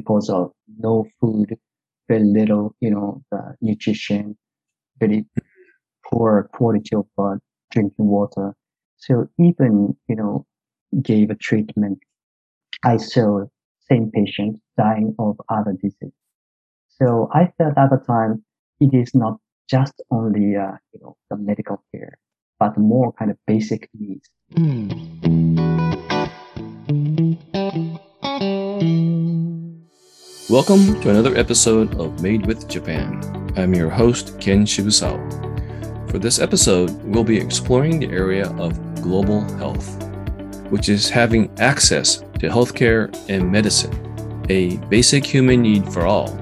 because of no food, very little, you know, the nutrition, very poor quality of uh, drinking water. So even, you know, gave a treatment, I saw same patient dying of other disease. So I felt at the time it is not just only, uh, you know, the medical care, but more kind of basic needs. Welcome to another episode of Made with Japan. I'm your host, Ken Shibusawa. For this episode, we'll be exploring the area of global health, which is having access to healthcare and medicine, a basic human need for all,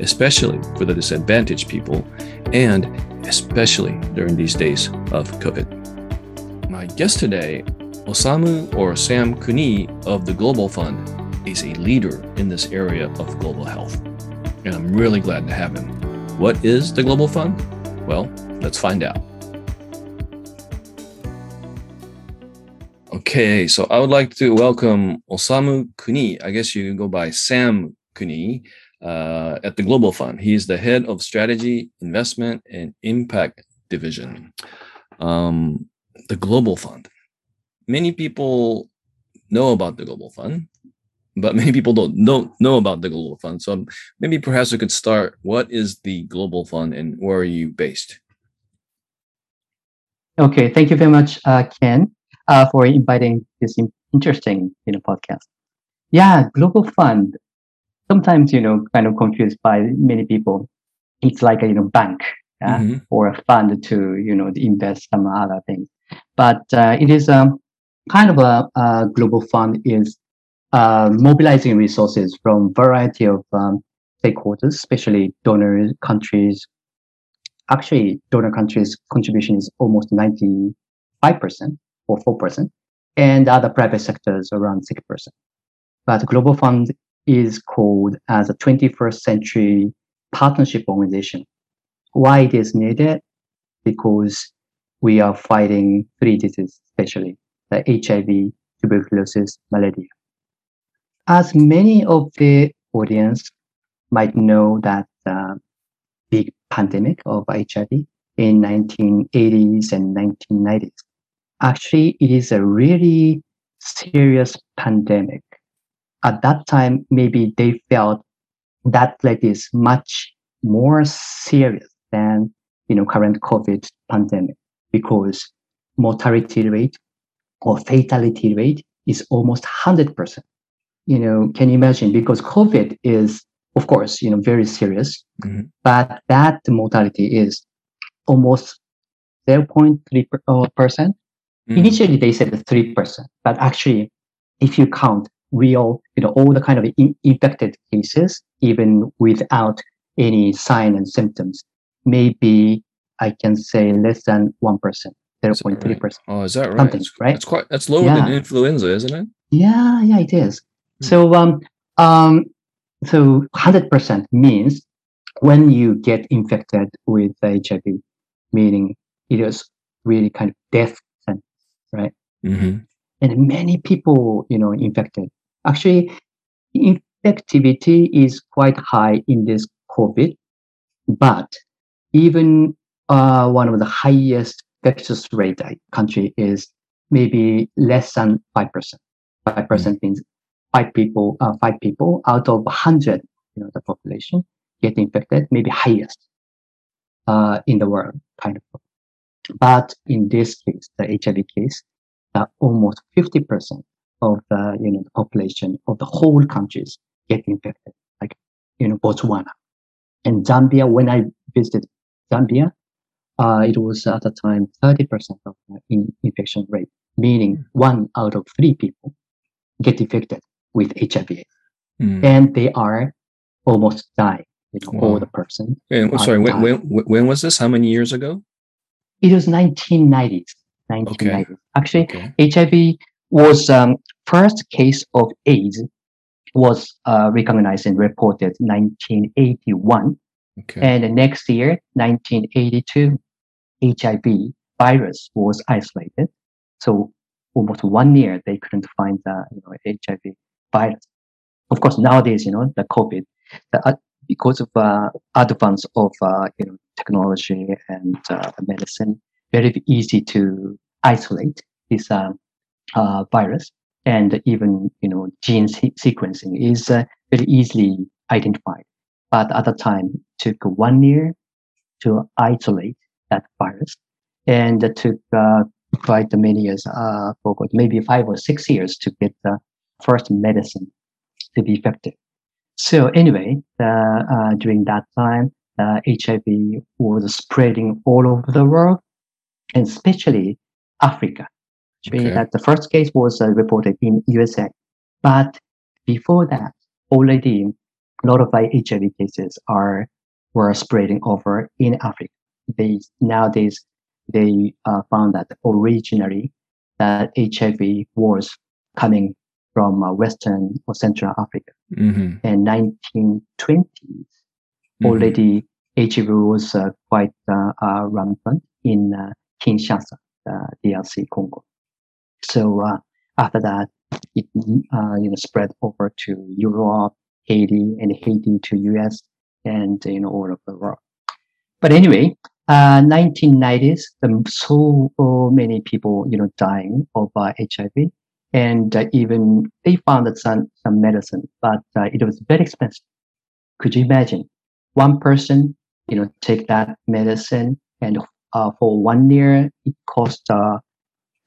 especially for the disadvantaged people, and especially during these days of COVID. My guest today, Osamu or Sam Kunii of the Global Fund, is a leader in this area of global health. And I'm really glad to have him. What is the Global Fund? Well, let's find out. Okay, so I would like to welcome Osamu Kunii. I guess you go by Sam Kunii uh, at the Global Fund. He is the head of strategy, investment, and impact division. Um, the Global Fund. Many people know about the Global Fund, but many people don't don't know about the Global Fund. So maybe perhaps we could start. What is the Global Fund, and where are you based? Okay, thank you very much, uh, Ken, uh, for inviting this interesting you know podcast. Yeah, Global Fund. Sometimes you know, kind of confused by many people. It's like a you know bank yeah, mm-hmm. or a fund to you know invest some other things, but uh, it is a um, kind of a, a global fund is uh, mobilizing resources from variety of um, stakeholders, especially donor countries. Actually, donor countries' contribution is almost 95% or 4%, and other private sectors around 6%. But Global Fund is called as a 21st century partnership organization. Why it is needed? Because we are fighting three diseases, especially the HIV, tuberculosis, malaria as many of the audience might know that uh, big pandemic of HIV in 1980s and 1990s. Actually, it is a really serious pandemic. At that time, maybe they felt that plague is much more serious than you know current COVID pandemic because mortality rate or fatality rate is almost 100% you know, can you imagine? Because COVID is, of course, you know, very serious, mm-hmm. but that mortality is almost 0.3 uh, percent. Mm-hmm. Initially, they said 3%, but actually, if you count real, you know, all the kind of in- infected cases, even without any sign and symptoms, maybe I can say less than 1%, 0.3%. Right? Oh, is that right? Something, right? That's quite, that's lower yeah. than influenza, isn't it? Yeah, yeah, it is. So, um, um, so 100% means when you get infected with HIV, meaning it is really kind of death sentence, right? Mm-hmm. And many people, you know, infected. Actually, infectivity is quite high in this COVID, but even uh, one of the highest infectious rate country is maybe less than 5%. 5% mm-hmm. means five people, uh, five people out of 100, you know, the population get infected, maybe highest uh, in the world, kind of. But in this case, the HIV case, uh, almost 50% of the, you know, the population of the whole countries get infected, like, you know, Botswana. And Zambia, when I visited Zambia, uh, it was at the time 30% of the in- infection rate, meaning hmm. one out of three people get infected with HIV, mm. and they are almost dying. You know, wow. all the person. And, sorry, when, when, when was this? How many years ago? It was 1990s. 1990s. Okay. Actually, okay. HIV was um, first case of AIDS was uh, recognized and reported 1981. Okay. And the next year, 1982, HIV virus was isolated. So almost one year they couldn't find the you know, HIV virus. of course, nowadays, you know, the COVID, the, uh, because of uh, advance of uh, you know technology and uh, medicine, very easy to isolate this uh, uh, virus, and even you know gene se- sequencing is very easily identified. But at the time, it took one year to isolate that virus, and it took quite many years, uh, for maybe five or six years to get the first medicine to be effective. So anyway, uh, during that time, HIV was spreading all over the world, and especially Africa. Okay. That the first case was uh, reported in USA, but before that, already a lot of HIV cases are were spreading over in Africa. They nowadays they uh, found that originally that HIV was coming from uh, Western or Central Africa. Mm-hmm. In 1920s, mm-hmm. already HIV was uh, quite uh, uh, rampant in uh, Kinshasa, DRC, Congo. So after that, it you know spread over to Europe, Haiti, and Haiti to US, and you know all over the world. But anyway, uh, 1990s, the, so many people, you know, dying of uh, HIV, and uh, even they found some some medicine, but uh, it was very expensive. Could you imagine one person, you know, take that medicine, and uh, for one year it cost uh,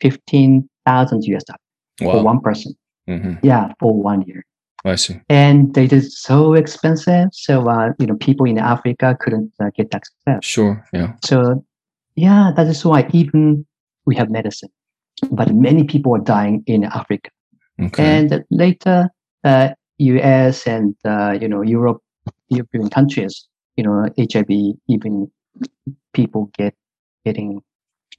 fifteen thousand US dollars wow. for one person. Mm-hmm. Yeah, for one year. I see. And it is so expensive. So, uh, you know, people in Africa couldn't uh, get that access. Sure. Yeah. So, yeah, that is why even we have medicine, but many people are dying in Africa. Okay. And later, uh, US and, uh, you know, Europe, European countries, you know, HIV, even people get getting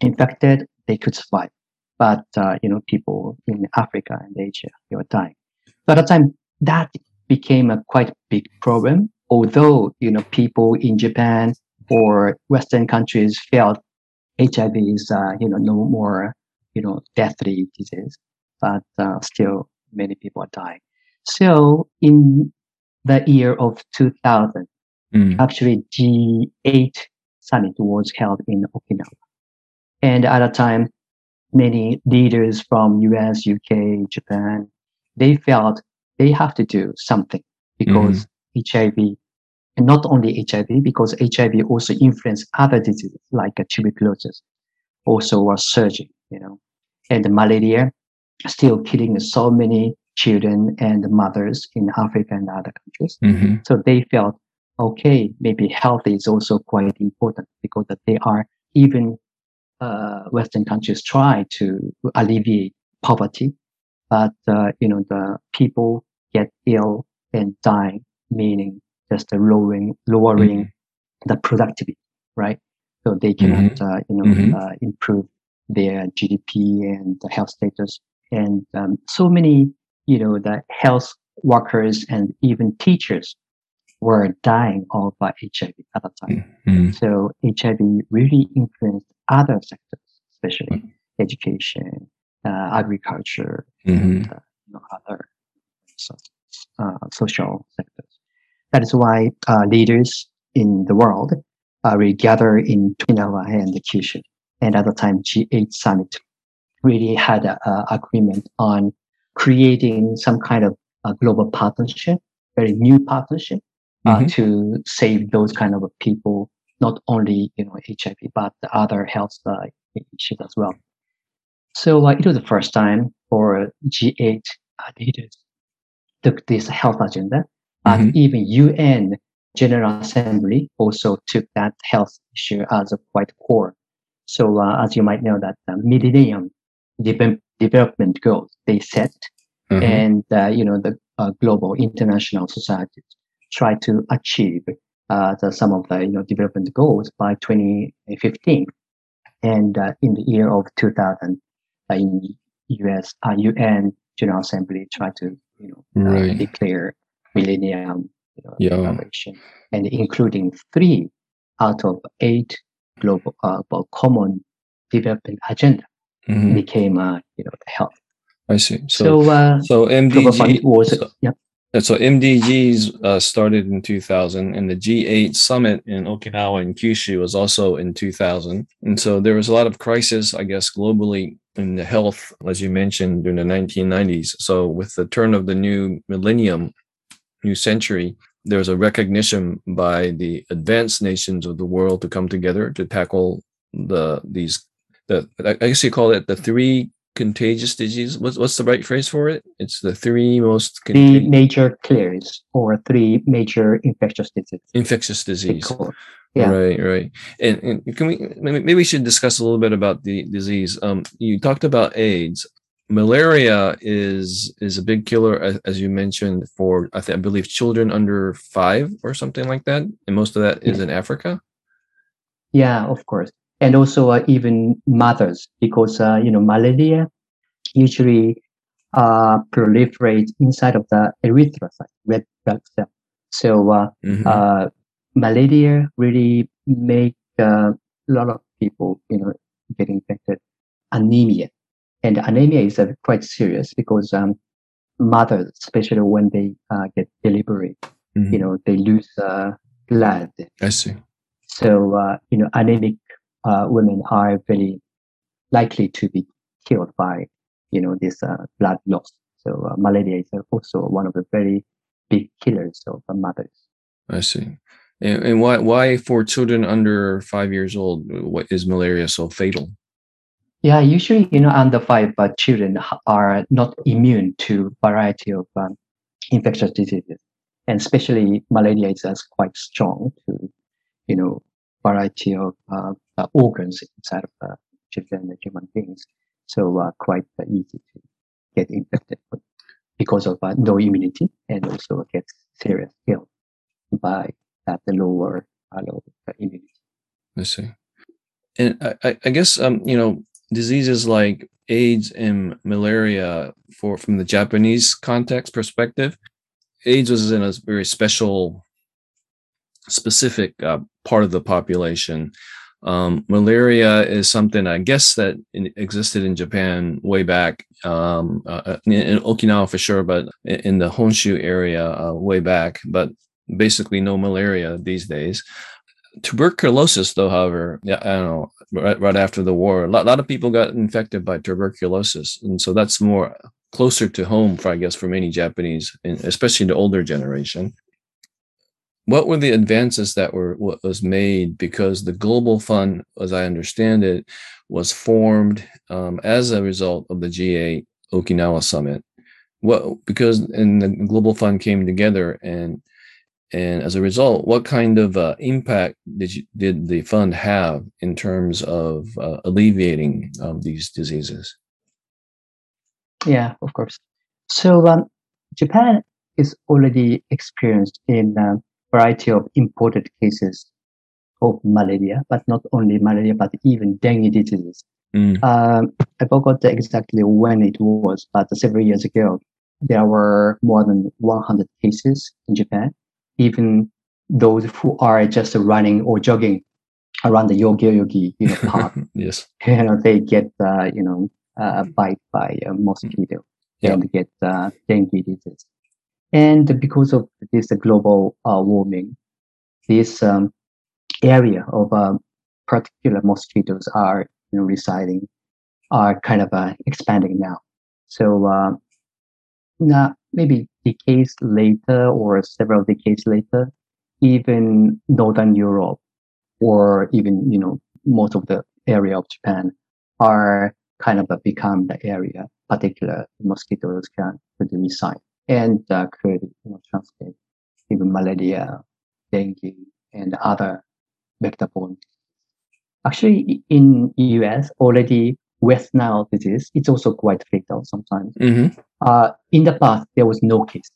infected, they could survive. But, uh, you know, people in Africa and Asia, they were dying. So at the time, that became a quite big problem. Although, you know, people in Japan or Western countries felt HIV is, uh, you know, no more, you know, deathly disease, but uh, still many people are dying. So in the year of 2000, mm. actually G8 summit was held in Okinawa. And at a time, many leaders from US, UK, Japan, they felt they have to do something because mm-hmm. HIV, and not only HIV, because HIV also influence other diseases like tuberculosis, also are surging, you know, and malaria still killing so many children and mothers in Africa and other countries. Mm-hmm. So they felt, okay, maybe health is also quite important because they are even uh, Western countries try to alleviate poverty but uh, you know the people get ill and die, meaning just lowering lowering mm-hmm. the productivity, right? So they cannot mm-hmm. uh, you know mm-hmm. uh, improve their GDP and the health status, and um, so many you know the health workers and even teachers were dying of uh, HIV at the time. Mm-hmm. So HIV really influenced other sectors, especially mm-hmm. education, uh, agriculture, mm-hmm. and uh, you know, other so, uh, social sectors. That is why uh, leaders in the world uh, gather in Okinawa and the Kyushu. And at the time, G8 summit really had an agreement on creating some kind of global partnership, very new partnership, uh, mm-hmm. to save those kind of people, not only you know HIV but the other health uh, issues as well. So uh, it was the first time for G8 leaders took this health agenda, mm-hmm. even UN General Assembly also took that health issue as a quite core. So uh, as you might know that the Millennium de- Development Goals they set, mm-hmm. and uh, you know the uh, global international societies try to achieve uh, the, some of the you know development goals by 2015, and uh, in the year of 2000, uh, in US UN General Assembly try to you know, uh, right. uh, declare millennium you know, yeah. and including three out of eight global uh, common development agenda mm-hmm. became uh, you know health. I see. So so, uh, so MDG was so, yeah. So MDGs uh, started in 2000, and the G8 summit in Okinawa and Kyushu was also in 2000. And so there was a lot of crisis, I guess, globally in the health, as you mentioned, during the 1990s. So with the turn of the new millennium, new century, there was a recognition by the advanced nations of the world to come together to tackle the these the I guess you call it the three contagious diseases. What's what's the right phrase for it? It's the three most three major killers or three major infectious diseases. Infectious disease. Yeah. Right, right. And, and can we maybe we should discuss a little bit about the disease. Um, you talked about AIDS. Malaria is is a big killer, as, you mentioned, for I, think, I believe children under five or something like that, and most of that is in Africa. Yeah, of course and also uh, even mothers because uh, you know malaria usually uh, proliferate inside of the erythrocyte, red blood cell. So uh, mm-hmm. Uh, malaria really make uh, a lot of people you know get infected. Anemia, and anemia is quite serious because um, mothers, especially when they get delivery, mm-hmm. you know they lose blood. I see. So you know anemic uh, women are very likely to be killed by, you know, this uh, blood loss. So uh, malaria is also one of the very big killers of mothers. I see. And, and why why for children under five years old what is malaria so fatal? Yeah, usually you know under five, but children are not immune to variety of um, infectious diseases, and especially malaria is uh, quite strong to you know variety of uh, uh, organs inside of uh, children and human beings. So uh, quite uh, easy to get infected because of uh, no immunity and also get serious ill by that lower, lower immunity. I see. And I, I guess um, you know diseases like AIDS and malaria for from the Japanese context perspective, AIDS was in a very special specific uh, part of the population. Um, malaria is something I guess that in, existed in Japan way back um, uh, uh in, in, Okinawa for sure, but in the Honshu area uh, way back. But basically, no malaria these days. Tuberculosis, though, however, yeah, I don't know. Right, right after the war, a lot, lot of people got infected by tuberculosis, and so that's more closer to home for I guess for many Japanese, especially the older generation what were the advances that were what was made because the global fund as i understand it was formed um, as a result of the g8 okinawa summit what because and the global fund came together and and as a result what kind of uh, impact did you, did the fund have in terms of uh, alleviating um, these diseases yeah of course so um, japan is already experienced in um, variety of imported cases of malaria, but not only malaria, but even dengue diseases. Mm. Um, I forgot exactly when it was, but several years ago, there were more than 100 cases in Japan. Even those who are just running or jogging around the Yoyogi Yoyogi you know, park, yes, you know, they get uh, you know uh, bite by a mosquito mm. and get uh, dengue disease. And because of this global uh, warming, this um, area of uh, particular mosquitoes are you know, residing are kind of uh, expanding now. So uh, now maybe decades later or several decades later, even Northern Europe or even you know most of the area of Japan are kind of become the area particular mosquitoes can reside and uh, could you know, transmit even malaria, dengue, and other vector-borne. Actually, in US already West Nile disease, it's also quite fatal sometimes. Mm-hmm. Uh, in the past, there was no case,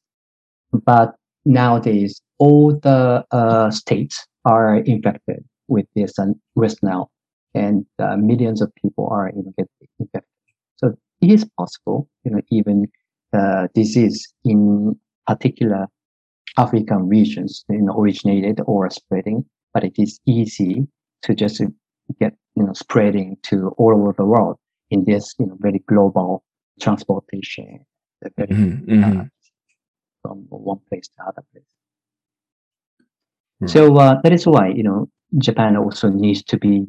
but nowadays all the uh, states are infected with this uh, West Nile, and uh, millions of people are you know, get infected. So it is possible, you know, even the disease in particular African regions you know, originated or spreading, but it is easy to just get you know spreading to all over the world in this you know very global transportation. Very, mm-hmm, mm-hmm. from one place to other place. Right. So uh, that is why you know Japan also needs to be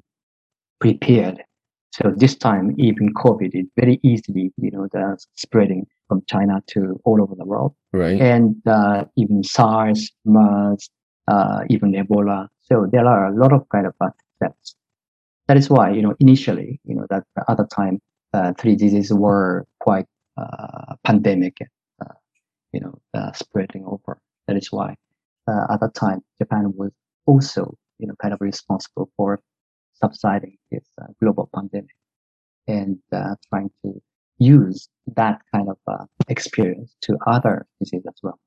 prepared. So this time, even COVID is very easily you know the spreading from China to all over the world, Right. and uh, even SARS, MERS, uh, even Ebola. So there are a lot of kind of uh, steps. That is why you know initially you know that the other time uh, three diseases were quite uh, pandemic, uh, you know, uh, spreading over. That is why uh, at that time Japan was also you know kind of responsible for subsiding this uh, global pandemic and trying to use that kind of experience to other diseases as well.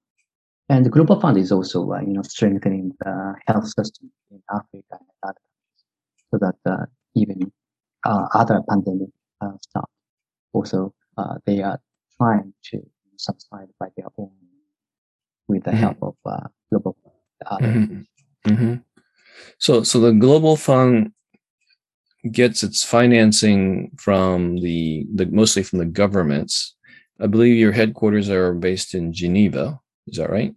And the Global Fund is also you know strengthening the health system in Africa and other so that uh, even uh, other pandemic uh, start. Also, uh, they are trying to subside by their own with the Mhm. help of uh, global Fund, the other Mhm. hmm So, so the Global Fund gets its financing from the, the mostly from the governments. I believe your headquarters are based in Geneva. Is that right?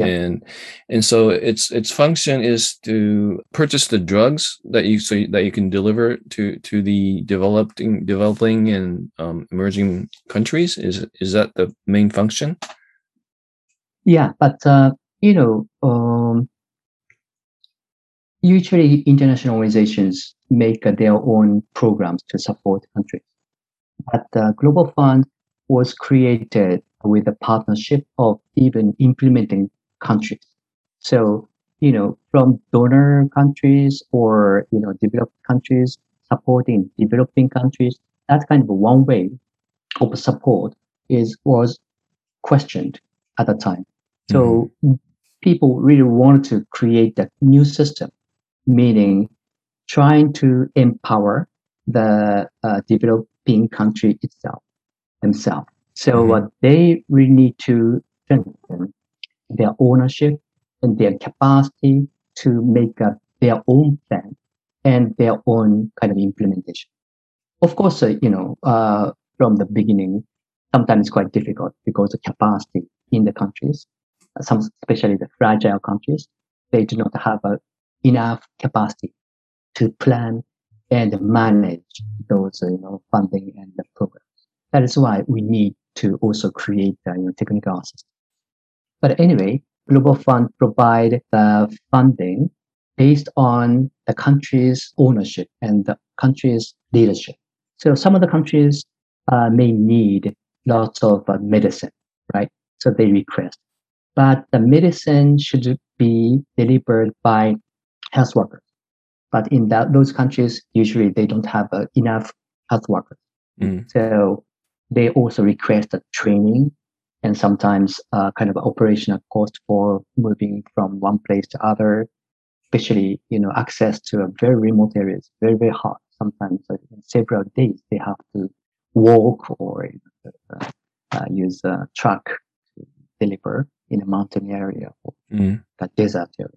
Yeah. And and so its its function is to purchase the drugs that you so that you can deliver to to the developing developing and um, emerging countries. Is is that the main function? Yeah, but uh, you know, um, usually international organizations make uh, their own programs to support countries. But the Global Fund was created with a partnership of even implementing countries. So, you know, from donor countries or, you know, developed countries supporting developing countries, that kind of one way of support is, was questioned at the time. So people really wanted to create a new system, meaning trying to empower the uh, developing country itself themselves. So Mhm. what they really need to strengthen their ownership and their capacity to make up their own plan and their own kind of implementation. Of course, uh, you know, uh, from the beginning, sometimes it's quite difficult because the capacity in the countries, some especially the fragile countries, they do not have uh, enough capacity to plan and manage those, uh, you know, funding and the programs. That is why we need to also create uh, you know, technical assistance. But anyway, Global Fund provide the funding based on the country's ownership and the country's leadership. So some of the countries uh, may need lots of uh, medicine, right? So they request, but the medicine should be delivered by health workers. But in that, those countries, usually they don't have uh, enough health workers. Mm. So they also request a training and sometimes uh, kind of operational cost for moving from one place to other, especially, you know, access to a very remote areas, very, very hard. Sometimes uh, in several days they have to walk or uh, uh, use a truck to deliver in a mountain area or Mm. a desert area.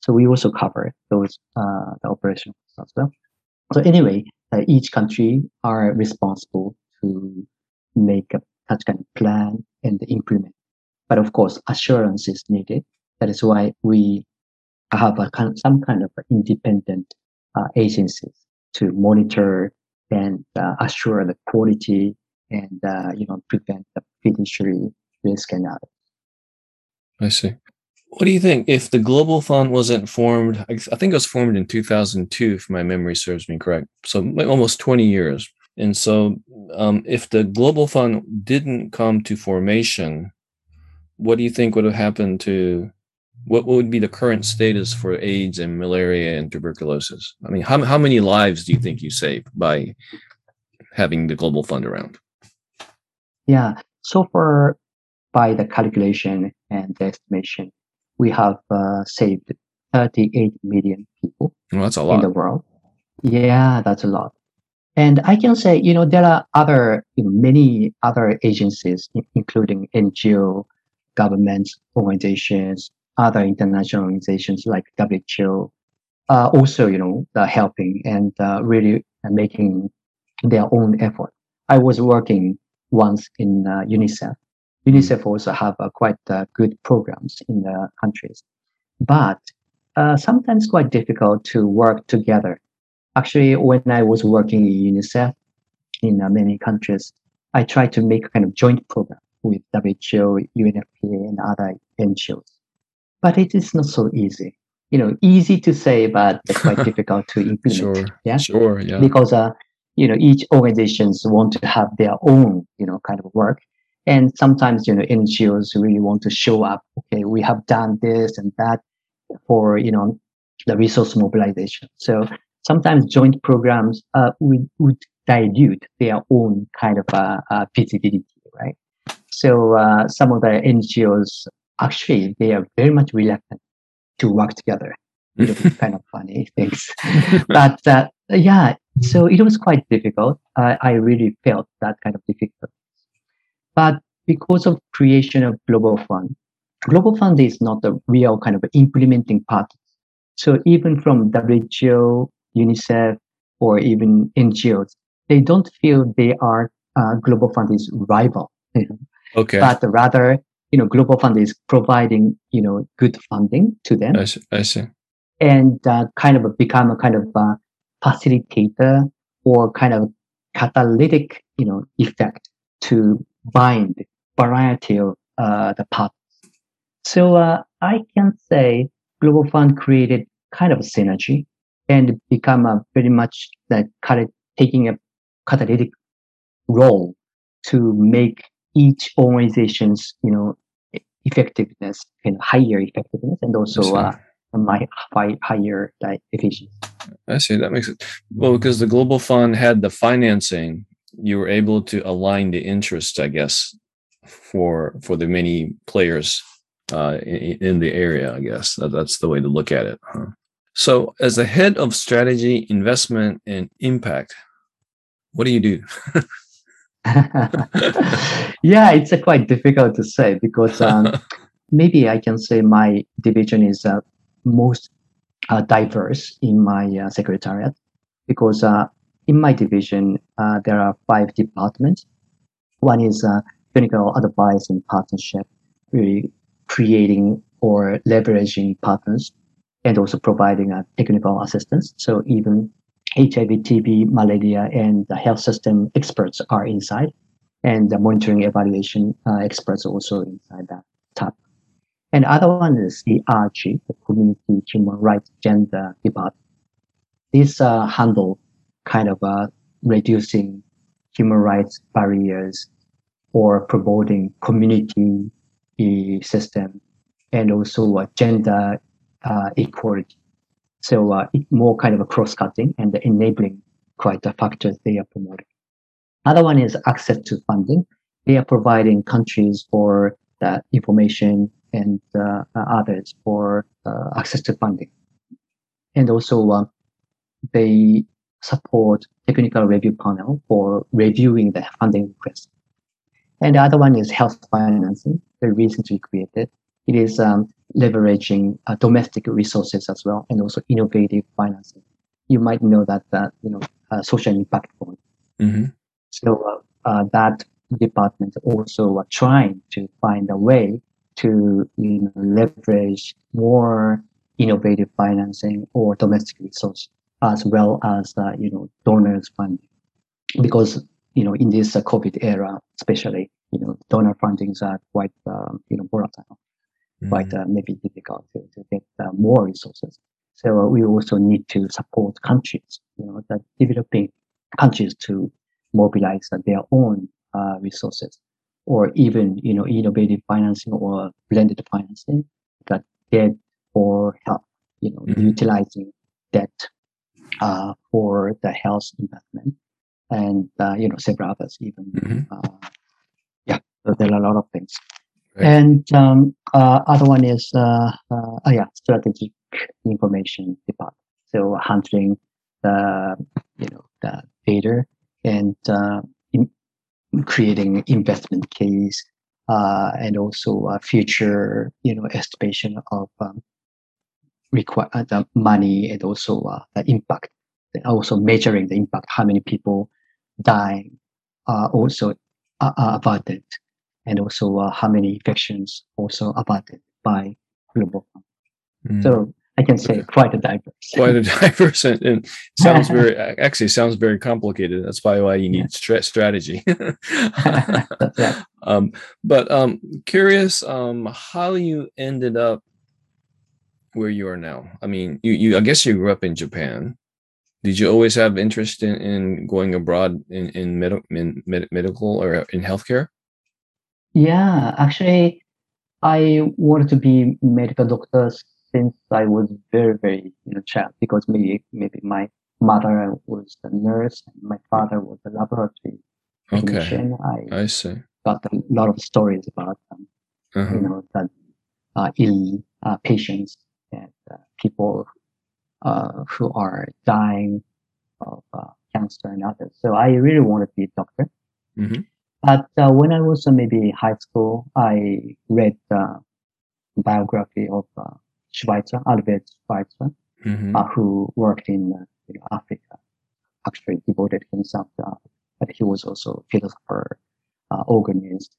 So we also cover those, uh, the operational costs as well. So anyway, uh, each country are responsible to make a such kind of plan and implement. But of course, assurance is needed. That is why we have a some kind of independent uh, agencies to monitor and uh, assure the quality and uh, you know prevent the fiduciary risk and others. I see. What do you think if the Global Fund wasn't formed? I think it was formed in 2002, if my memory serves me correct. So almost 20 years. And so, um, if the Global Fund didn't come to formation, what do you think would have happened to what would be the current status for AIDS and malaria and tuberculosis? I mean, how, how many lives do you think you saved by having the Global Fund around? Yeah. So far, by the calculation and the estimation, we have uh, saved 38 million people Well, that's a lot. in the world. Yeah, that's a lot. And I can say, you know, there are other, you know, many other agencies, including NGO, governments, organizations, other international organizations like WHO, uh, also, you know, uh, helping and uh, really making their own effort. I was working once in uh, UNICEF, UNICEF also have uh, quite uh, good programs in the countries, but uh, sometimes quite difficult to work together. Actually, when I was working in UNICEF in uh, many countries, I tried to make a kind of joint program with WHO, UNFPA, and other NGOs. But it is not so easy. You know, easy to say, but it's quite difficult to implement. Sure. Yeah. Sure. Yeah. Because uh, you know, each organizations want to have their own, you know, kind of work. And sometimes, you know, NGOs really want to show up. Okay, we have done this and that for, you know, the resource mobilization. So sometimes joint programs uh, would, would dilute their own kind of uh, uh, visibility, right? So uh, some of the NGOs actually they are very much reluctant to work together. Know, kind of funny things, but uh, yeah. So it was quite difficult. I really felt that kind of difficult. But because of creation of Global Fund, Global Fund is not the real kind of implementing part. So even from WHO, UNICEF, or even NGOs, they don't feel they are uh, Global Fund is rival. Okay. But rather, you know, Global Fund is providing, you know, good funding to them. I see. I see. And uh, kind of become a kind of a facilitator or kind of catalytic, you know, effect to bind variety of uh, the partners. So uh, I can say Global Fund created kind of a synergy and become a very much like kind of taking a catalytic role to make each organization's you know effectiveness and higher effectiveness and also uh, my high, higher like efficiency. I see that makes it well because the global fund had the financing. You were able to align the interests, I guess, for for the many players uh, in, in, the area. I guess that, that's the way to look at it. Huh? So, as the head of strategy, investment, and impact, what do you do? yeah, it's uh, quite difficult to say because um, maybe I can say my division is uh, most uh, diverse in my uh, secretariat because uh, in my division uh, there are five departments. One is clinical advice and partnership, really creating or leveraging partners and also providing a technical assistance. So even HIV, TB, malaria, and the health system experts are inside, and the monitoring evaluation uh, experts also inside that tab. And other one is the RG, the Community Human Rights Gender Department. This uh, handle kind of uh, reducing human rights barriers or promoting community system and also gender uh, equality so uh, more kind of a cross-cutting and enabling quite the factors they are promoting. Other one is access to funding. They are providing countries for the information and uh, others for uh, access to funding. And also uh, they support technical review panel for reviewing the funding request. And the other one is health financing, very recently created. It is um, leveraging uh, domestic resources as well, and also innovative financing. You might know that that you know uh, social impact fund. Mm-hmm. So uh, uh that department also are trying to find a way to you know, leverage more innovative financing or domestic resource as well as uh, you know donors funding because you know in this uh, COVID era especially you know donor fundings are quite um, you know volatile. Quite uh, maybe difficult to, to get uh, more resources. So uh, we also need to support countries, you know, the developing countries to mobilize their own resources or even, you know, innovative financing or blended financing that debt for health, you know, mm-hmm. utilizing debt uh, for the health investment and, uh, you know, several others even. Mm-hmm. Uh, yeah, so there are a lot of things. And um, uh, other one is uh, uh, oh yeah, strategic information department. So handling the you know the data and uh, in creating investment case uh, and also future you know estimation of um, require uh, the money and also the impact. Also measuring the impact, how many people die, dying, also averted and also uh, how many infections also abated by global. Mm. So I can say quite a diverse. quite a diverse and, and sounds very actually sounds very complicated. That's probably why you need stra- strategy. Um but um curious um how you ended up where you are now. I mean you, you i guess you grew up in japan. Did you always have interest in, in going abroad in in, med- in med- medical or in healthcare Yeah, actually, I wanted to be medical doctor since I was very, very you know child because maybe maybe my mother was a nurse and my father was a laboratory okay technician. I i see got a lot of stories about um, uh-huh. you know that uh, ill uh, patients and uh, people uh, who are dying of uh, cancer and others. So I really wanted to be a doctor. Mhm. But uh, when I was uh, maybe high school, I read the biography of uh, Schweitzer, Albert Schweitzer, Mhm. uh, who worked in uh, you know, Africa, actually devoted himself to Africa. But he was also a philosopher, uh, organist,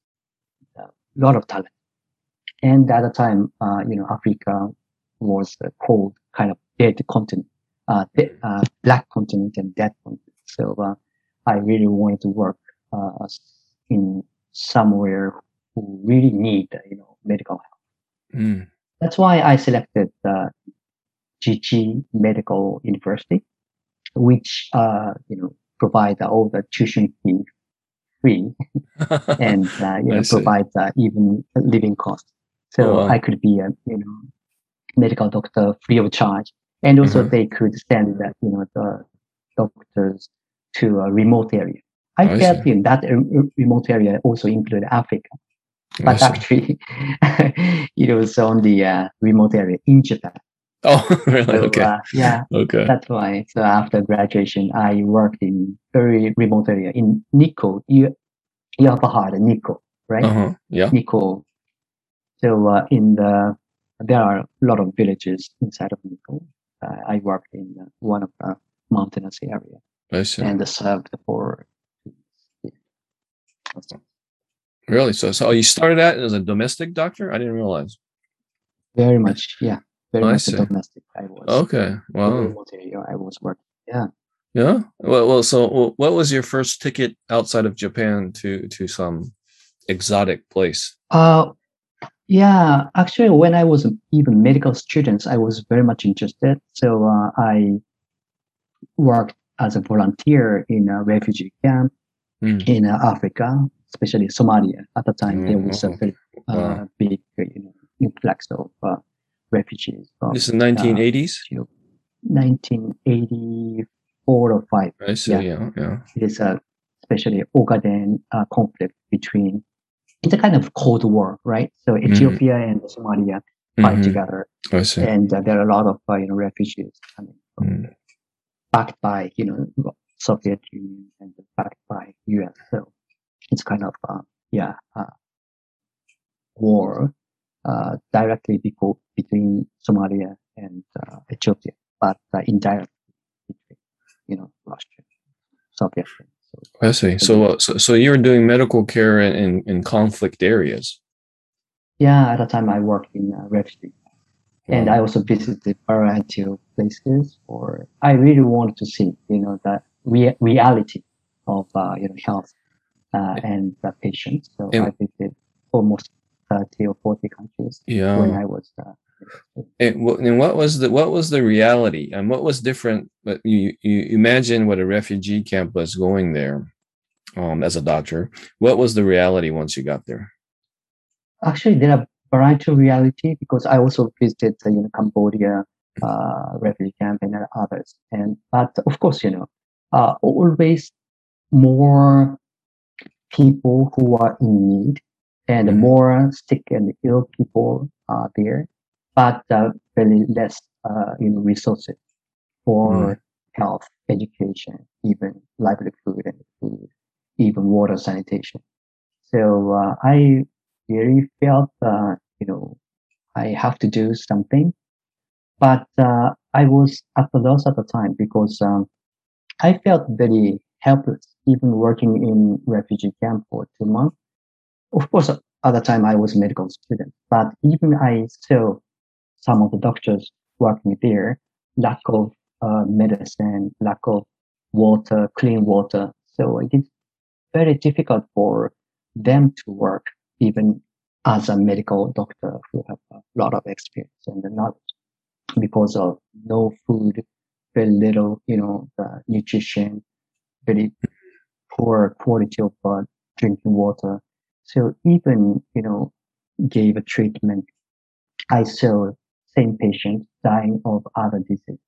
a lot of talent. And at the time, uh, you know, Africa was uh, called kind of dead continent, uh, de- uh, black continent and dead continent. So uh, I really wanted to work uh, in somewhere who really need, you know, medical help. Mm. That's why I selected uh, Jichi Medical University, which uh, you know provide all the tuition fee free and uh, you know provide uh, even living costs. So Oh. I could be a you know medical doctor free of charge, and also Mhm. they could send uh, you know the doctors to a remote area. I I felt see. in that remote area also include Africa, but actually it was on the uh, remote area in Japan. oh really So okay uh, yeah, okay that's why. So after graduation, I worked in very remote area in Nikko. You you have heard of Nikko, right? uh-huh yeah Nikko. So uh, in the there are a lot of villages inside of Nikko. Uh, I worked in one of the mountainous area i see and served for Really? So, so you started out as a domestic doctor? I didn't realize. very much, yeah, very I much see. domestic. I was Okay. Wow. I was working. Yeah. Yeah. Well, well. So, well, what was your first ticket outside of Japan to to some exotic place? Uh, yeah, actually, when I was even medical student, I was very much interested. So uh, I worked as a volunteer in a refugee camp Hmm. in uh, Africa, especially Somalia. At the time, there was a very uh, wow. big, uh, you know, influx of uh, refugees from This is 1980s. you 1984 or five. I see. yeah. Yeah. Yeah. It is a especially Ogaden uh, conflict between. It's a kind of cold war, right? So Ethiopia and Somalia fight Mhm. together, I see. and uh, there are a lot of uh, you know refugees coming from Mm. backed by you know Soviet Union and backed by US. So it's kind of uh, yeah uh, war uh, directly beco- between Somalia and uh, Ethiopia, but uh, indirectly between you know Russia, Soviet. Union. So I see. So, uh, so, so you're doing medical care in, in, in conflict areas. yeah, at the time I worked in uh, refugee, and I also visited variety of places. Or I really wanted to see you know the rea- reality of uh, you know health uh, and the patients. So And- I visited almost thirty or forty countries yeah. when I was. Uh, And, and what was the what was the reality, and what was different? But you you imagine what a refugee camp was going there, um, as a doctor. What was the reality once you got there? actually there are variety of reality because I also visited uh, you know Cambodia uh, refugee camp and others and but of course you know uh, always more people who are in need and Mhm. more sick and ill people are there but uh, very less uh, you know resources for health education even livelihood and food even water sanitation so uh, I really felt, uh, you know, I have to do something. But uh, I was at a loss at the time because um, I felt very helpless, even working in refugee camp for two months. of course, at the time I was a medical student, but even I saw some of the doctors working there, lack of uh, medicine, lack of water, clean water. So it is very difficult for them to work even as a medical doctor who have a lot of experience and knowledge because of no food, very little, you know, the nutrition, very poor quality of uh, drinking water. So even, you know, gave a treatment, I saw same patient dying of other disease.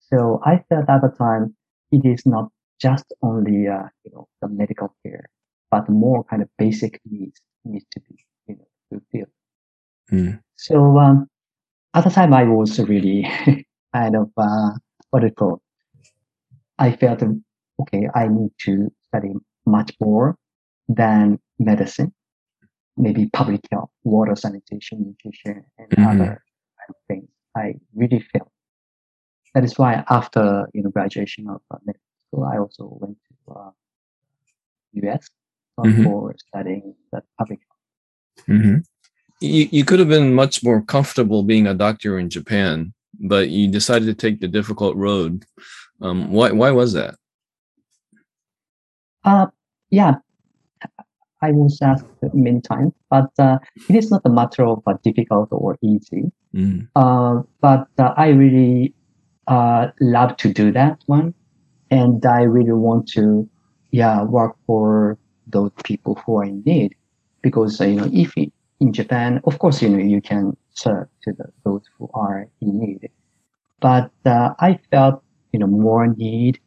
So I felt at the time it is not just only, uh, you know, the medical care, but more kind of basic needs needs to be, you know, fulfilled. Mm. So um, at the time, I was really kind of uh, what it called. I felt okay. I need to study much more than medicine, maybe public health, water sanitation, nutrition, and Mhm. other things. I really felt. That is why after you know graduation of uh, medical school, I also went to uh, US Mhm. for studying the public health. hmm You, you could have been much more comfortable being a doctor in Japan, but you decided to take the difficult road. Um, why, why was that? Uh, yeah, I was asked many times, but uh, it is not a matter of uh, difficult or easy. Mm. Uh, but uh, I really uh, love to do that one, and I really want to, yeah, work for those people who are in need, because uh, you know, if in Japan, of course, you know, you can serve to the, those who are in need, but uh, I felt you know more need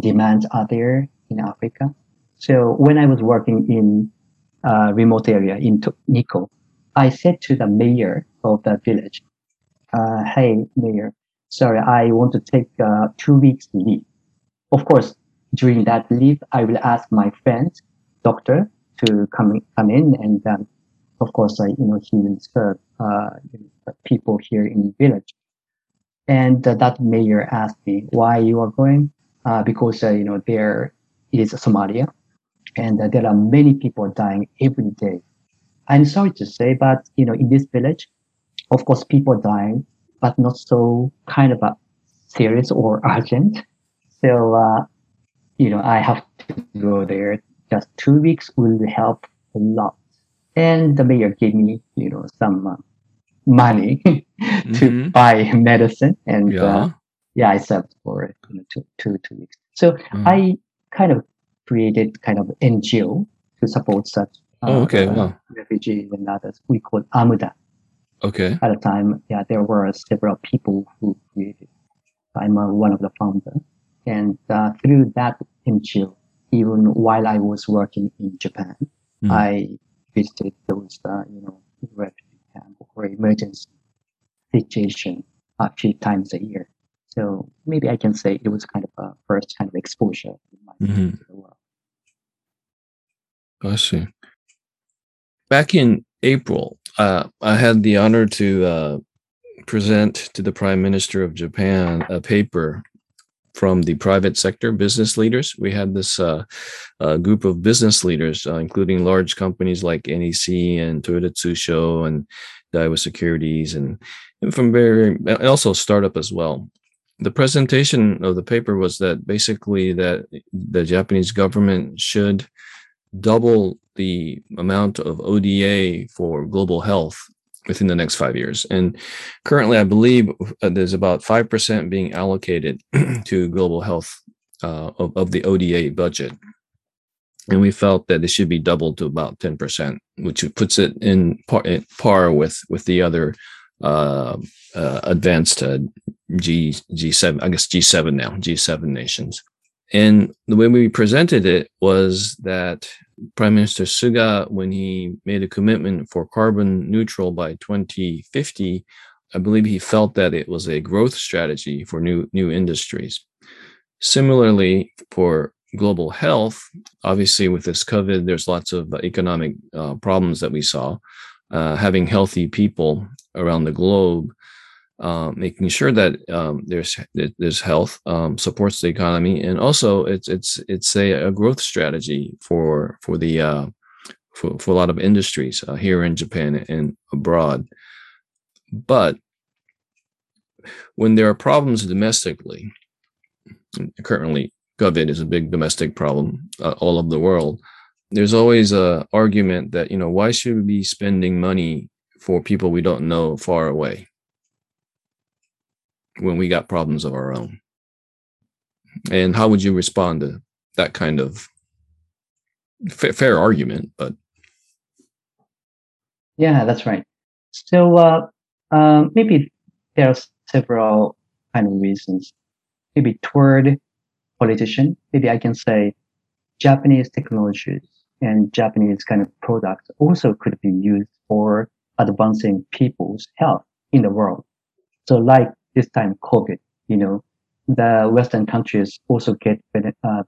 demands are there in Africa. So when I was working in a remote area in Nikko, I said to the mayor of the village, uh, "Hey, mayor, sorry, I want to take uh, two weeks leave. Of course, during that leave, I will ask my friend, doctor, to come in, come in, and um, of course, uh, you know, will serve uh, know, people here in the village." And uh, that mayor asked me why you are going, uh, because uh, you know there is Somalia, and uh, there are many people dying every day. I'm sorry to say, but you know, in this village, of course, people dying, but not so kind of a serious or urgent. So, uh, you know, I have to go there. Just two weeks will help a lot. And the mayor gave me, you know, some uh, money to Mhm. buy medicine, and Yeah. uh, yeah, I served for you know, two, two, two weeks. So Mhm. I kind of created kind of NGO to support such Oh, okay. uh, Wow. refugees and others. We called AMDA Okay. at the time. Yeah, there were several people who created. I'm uh, one of the founders, and uh, through that NGO, even while I was working in Japan, Mhm. I visited those uh, you know refugee camp or emergency situation a few times a year. So maybe I can say it was kind of a first kind of exposure in my Mhm. to the world. I see. Back in April, uh, I had the honor to uh, present to the Prime Minister of Japan a paper from the private sector business leaders. We had this uh, uh, group of business leaders, uh, including large companies like NEC and Toyota Tsusho and Daiwa Securities, and, and from very and also startup as well. The presentation of the paper was that basically that the Japanese government should double the amount of ODA for global health within the next five years. And currently, I believe uh, there's about 5% being allocated to global health uh, of, of the ODA budget. And we felt that it should be doubled to about 10%, which puts it in par, in par with, with the other uh, uh, advanced uh, G, G7, I guess G7 now, G7 nations. And the way we presented it was that Prime Minister Suga, when he made a commitment for carbon neutral by 2050, I believe he felt that it was a growth strategy for new new industries. Similarly, for global health, obviously with this COVID, there's lots of economic uh, problems that we saw. Uh, having healthy people around the globe uh, making sure that um, there's there's health um, supports the economy, and also it's it's it's a, a growth strategy for for the uh, for, for a lot of industries uh, here in Japan and abroad. But when there are problems domestically, currently COVID is a big domestic problem uh, all over the world. There's always a argument that you know why should we be spending money for people we don't know far away when we got problems of our own? And how would you respond to that kind of fa- fair argument? But yeah, that's right. So uh, uh, maybe there are several kind of reasons. Maybe toward politician, maybe I can say Japanese technologies and Japanese kind of products also could be used for advancing people's health in the world. So like this time COVID, you know, the Western countries also get uh,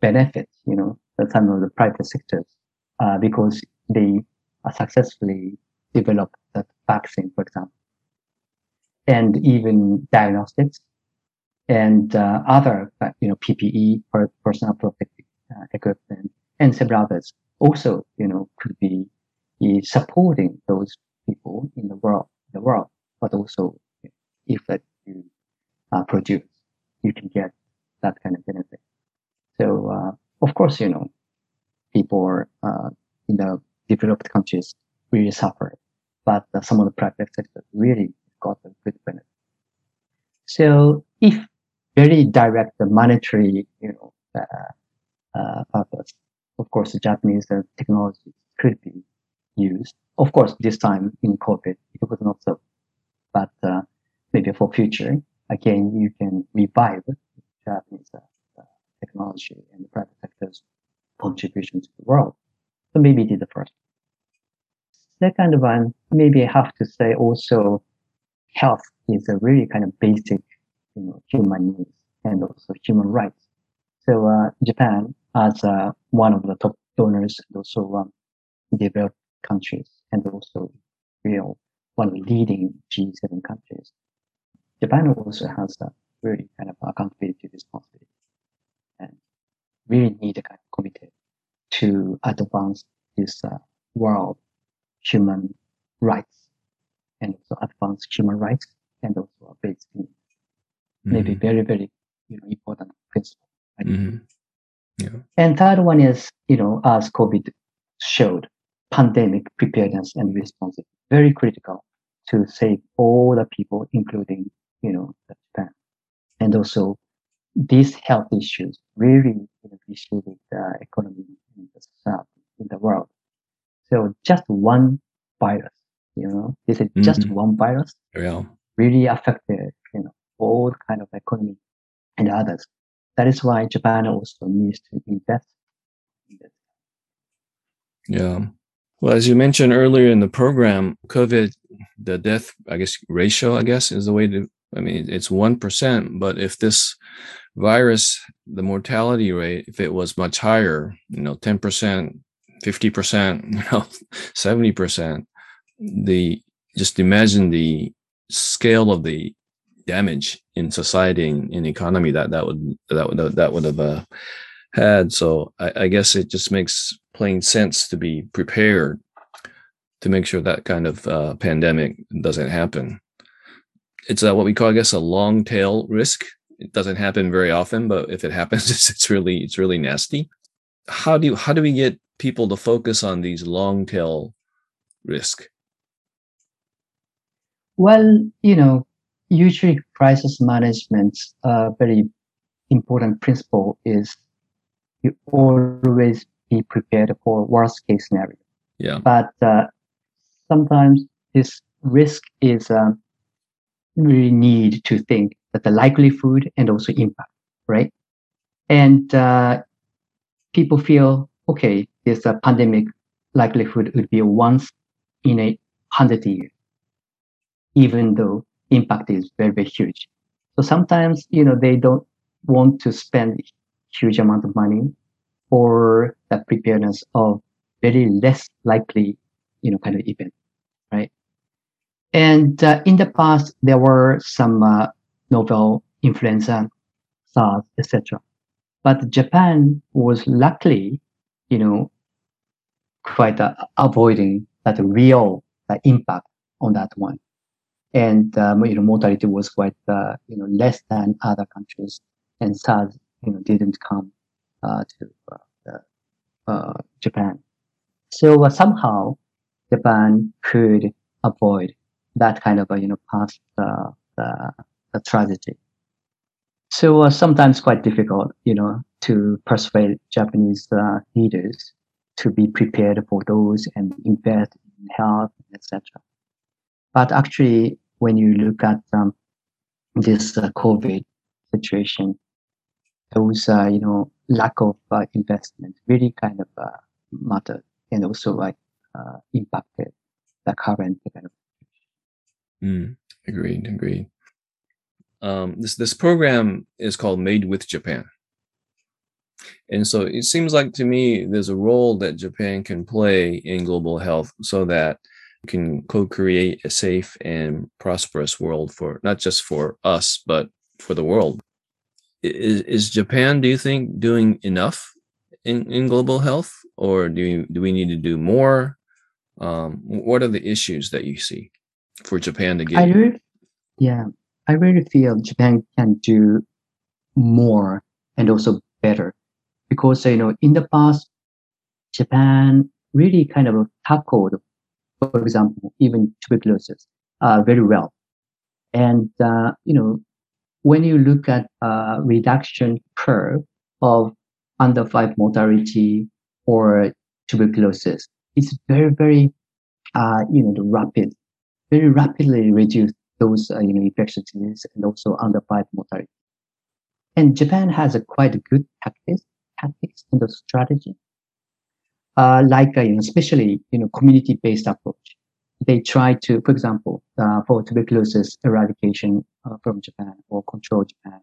benefits, you know, some of the private sectors, uh, because they successfully developed that vaccine, for example, and even diagnostics and uh, other, uh, you know, PPE, personal protective equipment, and several others also, you know, could be supporting those people in the world, the world, but also if that you uh, produce, you can get that kind of benefit. So, uh, of course, you know, people uh, in the developed countries really suffer, but uh, some of the private sector really got a good benefit. So, if very direct monetary, you know, uh, uh, purpose, of course, the Japanese technology could be used. Of course, this time in COVID, it was not so, but uh, maybe for future, again, you can revive Japanese uh, technology and the private sector's contribution to the world. So maybe it is the first. Second one, maybe I have to say also health is a really kind of basic, you know, human needs and also human rights. So uh, Japan, as uh, one of the top donors and also um, developed countries, and also real one of the leading G7 countries, Japan also has a really kind of accountability responsibility and really need a kind of committee to advance this uh, world human rights and also advance human rights and also a basic. Mm-hmm. Maybe very, very you know, important principle. Mm-hmm. Yeah. And third one is, you know, as COVID showed, pandemic preparedness and response very critical to save all the people, including, you know, Japan. And also these health issues really reshaping the economy in the society, in the world. So just one virus, you know, this is mm-hmm. just one virus. Yeah. Really affected, you know, all kind of economy and others. That is why Japan also needs to invest in this. Yeah. Well, as you mentioned earlier in the program, COVID, the death, I guess, ratio, I guess, is the way to, I mean, it's 1%. But if this virus, the mortality rate, if it was much higher, you know, 10%, 50%, you know, 70%, the, just imagine the scale of the damage in society and in economy that that would that would that would have uh, had. So I, I, guess it just makes plain sense to be prepared to make sure that kind of uh, pandemic doesn't happen. It's uh, what we call, I guess, a long tail risk. It doesn't happen very often, but if it happens, it's, it's really it's really nasty. How do you, how do we get people to focus on these long tail risk? Well, you know, usually crisis management, uh, very important principle is you always be prepared for worst case scenario. Yeah. But uh, sometimes this risk is um, really need to think that the likelihood and also impact, right? And uh, people feel okay, this uh, pandemic likelihood would be once in a hundred years, even though impact is very, very huge. So sometimes, you know, they don't want to spend huge amount of money for the preparedness of very less likely, you know, kind of event, right? And uh, in the past, there were some uh, novel influenza, SARS, etc. But Japan was luckily, you know, quite uh, avoiding that real uh, impact on that one. And, um, you know, mortality was quite, uh, you know, less than other countries. And SARS, you know, didn't come uh, to uh, Japan. So somehow Japan could avoid that kind of, a you know, past the, the tragedy. So uh, sometimes quite difficult, you know, to persuade Japanese uh, leaders to be prepared for those and invest in health, etc. But actually, when you look at um, this uh, COVID situation, those uh, you know lack of uh, investment really kind of uh, mattered and also like uh, impacted the current kind of. Mm, agreed. Agreed. Um, this this program is called Made with Japan. And so it seems like to me there's a role that Japan can play in global health so that we can co-create a safe and prosperous world for not just for us but for the world. Is, is Japan, do you think, doing enough in, in global health, or do you, do we need to do more? Um, what are the issues that you see for Japan to get? I really, yeah, I really feel Japan can do more and also better because you know in the past Japan really kind of tackled, for example, even tuberculosis uh, very well, and uh, you know when you look at a reduction curve of under five mortality or tuberculosis, it's very very uh, you know the rapid, very rapidly reduce those uh, you know infectious diseases and also under five mortality. And Japan has a quite good tactics tactics and the strategy. Uh, like, uh, you know, especially, you know, community-based approach. They try to, for example, uh, for tuberculosis eradication uh, from Japan or control Japan,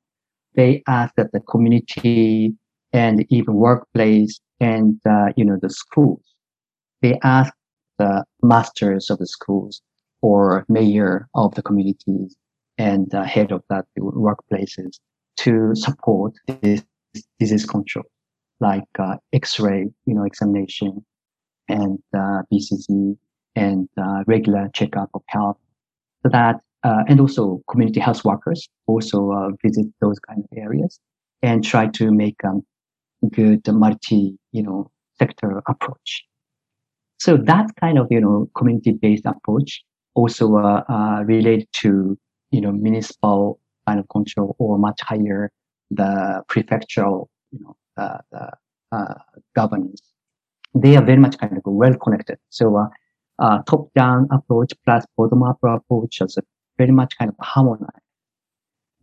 they ask that the community and even workplace and, uh, you know, the schools, they ask the masters of the schools or mayor of the communities and uh, head of that workplaces to support this disease control like uh, X-ray, you know, examination and uh, BCG and uh, regular checkup of health. So that, uh, and also community health workers also uh, visit those kind of areas and try to make um, good multi, you know, sector approach. So that kind of, you know, community-based approach also uh, related to, you know, municipal kind of control or much higher the prefectural, you know, uh, uh, governance. They are very much kind of well connected. So uh, uh, top down approach plus bottom up approach is very much kind of harmonized.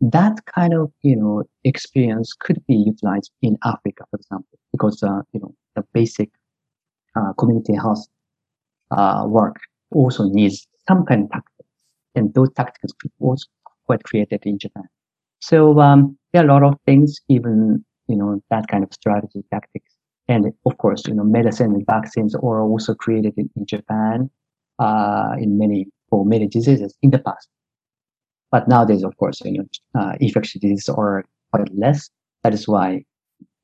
That kind of you know experience could be utilized in Africa, for example, because uh, you know the basic uh, community health uh, work also needs some kind of tactics, and those tactics was quite created in Japan. So um, there are a lot of things, even you know, that kind of strategy tactics. And of course, you know, medicine and vaccines are also created in, in Japan, uh, in many, for many diseases in the past. But nowadays, of course, you know, uh, infectious diseases are quite less. That is why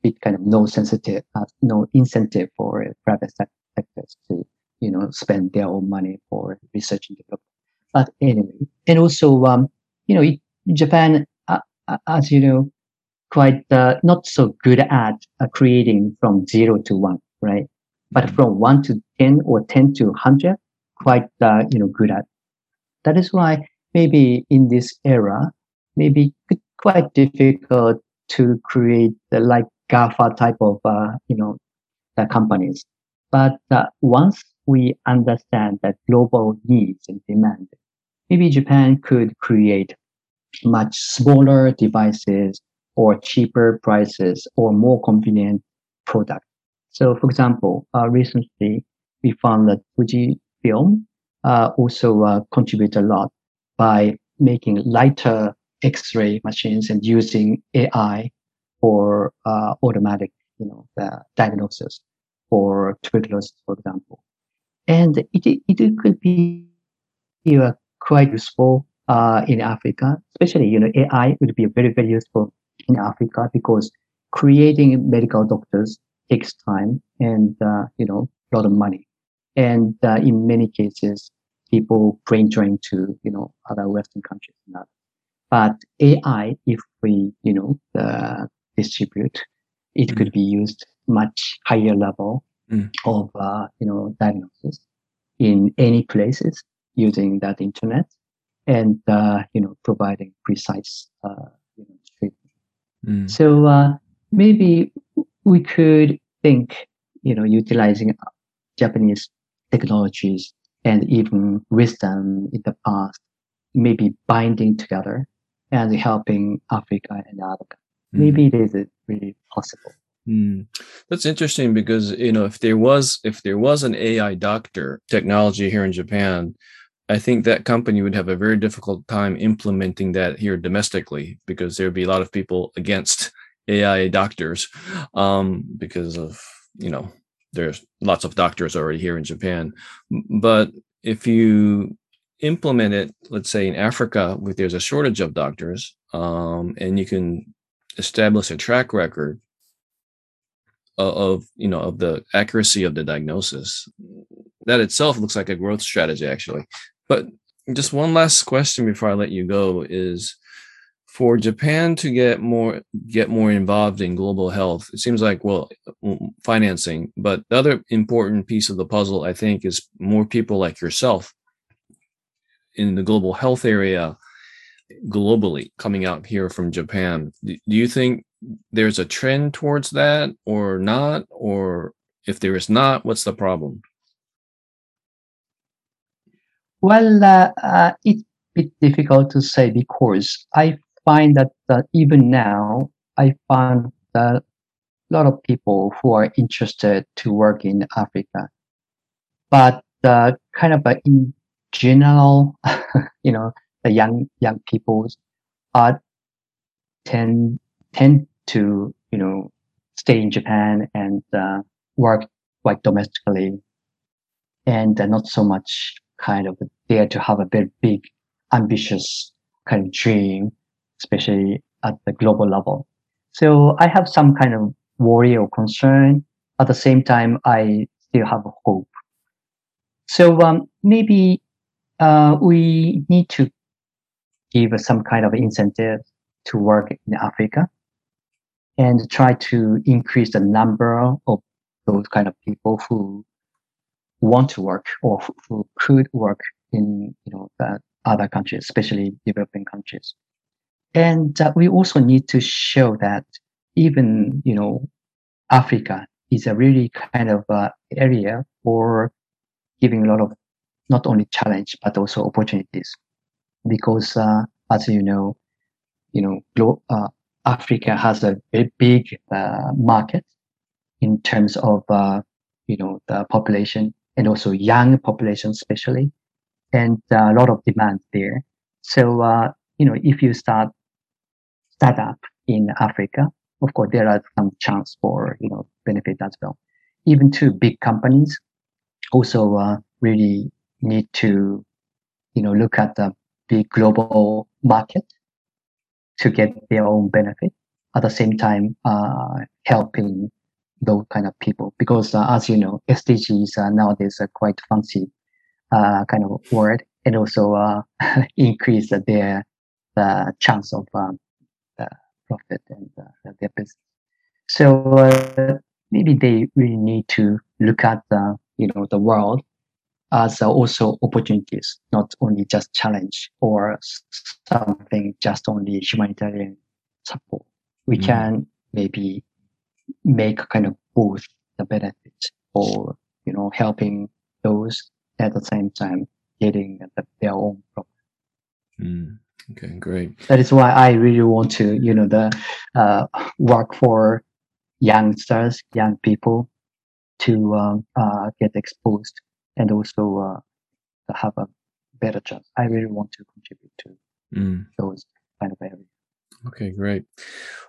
it kind of no sensitive, uh, no incentive for private sectors to, you know, spend their own money for research and development. But anyway, and also, um, you know, Japan, uh, uh, as you know, quite uh, not so good at uh, creating from zero to one, right? But mm-hmm. from one to 10 or 10 to 100, quite, uh, you know, good at. That is why maybe in this era, maybe quite difficult to create the like GAFA type of, uh, you know, the companies. But uh, once we understand that global needs and demand, maybe Japan could create much smaller devices or cheaper prices or more convenient product. So, for example, uh, recently we found that Fujifilm uh, also uh, contribute a lot by making lighter X-ray machines and using AI for uh, automatic, you know, diagnosis for tuberculosis, for example. And it, it could be uh, quite useful uh, in Africa, especially, you know, AI would be very, very useful in Africa because creating medical doctors takes time and, uh, you know, a lot of money. And uh, in many cases, people brain drain to, you know, other Western countries. But AI, if we, you know, uh, distribute, it could be used much higher level mm. of, uh, you know, diagnosis in any places using that internet and, uh, you know, providing precise, uh, you know, treatment. Mm. So, uh, maybe we could think, you know, utilizing Japanese technologies and even wisdom in the past, maybe binding together and helping Africa and other. Mm. Maybe it is really possible. Mm. That's interesting because you know if there was if there was an AI doctor technology here in Japan, I think that company would have a very difficult time implementing that here domestically because there'd be a lot of people against AI doctors um, because of you know there's lots of doctors already here in Japan. But if you implement it, let's say in Africa, where there's a shortage of doctors, um, and you can establish a track record of, you know of the accuracy of the diagnosis, that itself looks like a growth strategy, actually. But just one last question before I let you go is for Japan to get more get more involved in global health, it seems like well financing, but the other important piece of the puzzle, I think, is more people like yourself in the global health area globally coming out here from Japan. Do you think there's a trend towards that or not? Or if there is not, what's the problem? Well, uh, uh, it's a bit difficult to say because I find that uh, even now, I find that a lot of people who are interested to work in Africa, but uh, kind of in general, you know, the young young people are tend tend to you know stay in Japan and uh, work quite domestically, and uh, not so much kind of dare to have a very big, ambitious kind of dream especially at the global level. So I have some kind of worry or concern. At the same time, I still have hope. So um, maybe uh, we need to give some kind of incentive to work in Africa and try to increase the number of those kind of people who want to work or who could work in you know the other countries, especially developing countries. And uh, we also need to show that even, you know, Africa is a really kind of uh, area for giving a lot of not only challenge, but also opportunities. Because, uh, as you know, you know, uh, Africa has a very big uh, market in terms of, uh, you know, the population and also young population, especially, and a lot of demand there. So, you know, if you start startup in Africa, of course, there are some chance for, you know, benefit as well. Even to big companies also uh, really need to, you know, look at the big global market to get their own benefit. At the same time, uh, helping those kind of people because, uh, as you know, SDGs uh, nowadays are quite fancy uh, kind of word, and also uh, increase their the chance of um, profit and uh, their business. So uh, maybe they really need to look at the you know the world as uh, also opportunities, not only just challenge or something just only humanitarian support. We mm. can maybe make kind of both the benefit or you know helping those at the same time getting the, their own problem. Mm. Okay, great. That is why I really want to, you know, the uh, work for youngsters, young people, to um, uh, get exposed and also uh, have a better chance. I really want to contribute to mm. those kind of areas. Okay, great.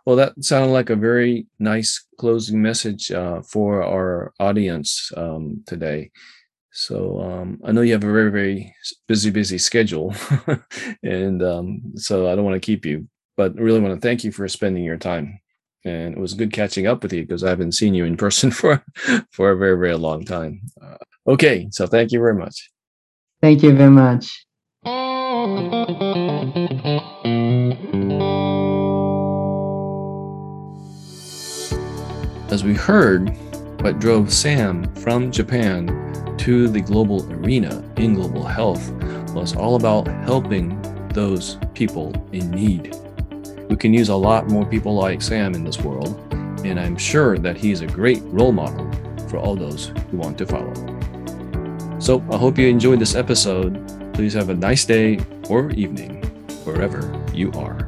Well, that sounded like a very nice closing message uh, for our audience um, today. So um, I know you have a very very busy busy schedule, and um, so I don't want to keep you, but really want to thank you for spending your time and it was good catching up with you because I haven't seen you in person for for a very very long time. Uh, okay, so thank you very much. Thank you very much. As we heard, what drove Sam from Japan to the global arena in global health was all about helping those people in need. We can use a lot more people like Sam in this world, and I'm sure that he's a great role model for all those who want to follow. So I hope you enjoyed this episode. Please have a nice day or evening wherever you are.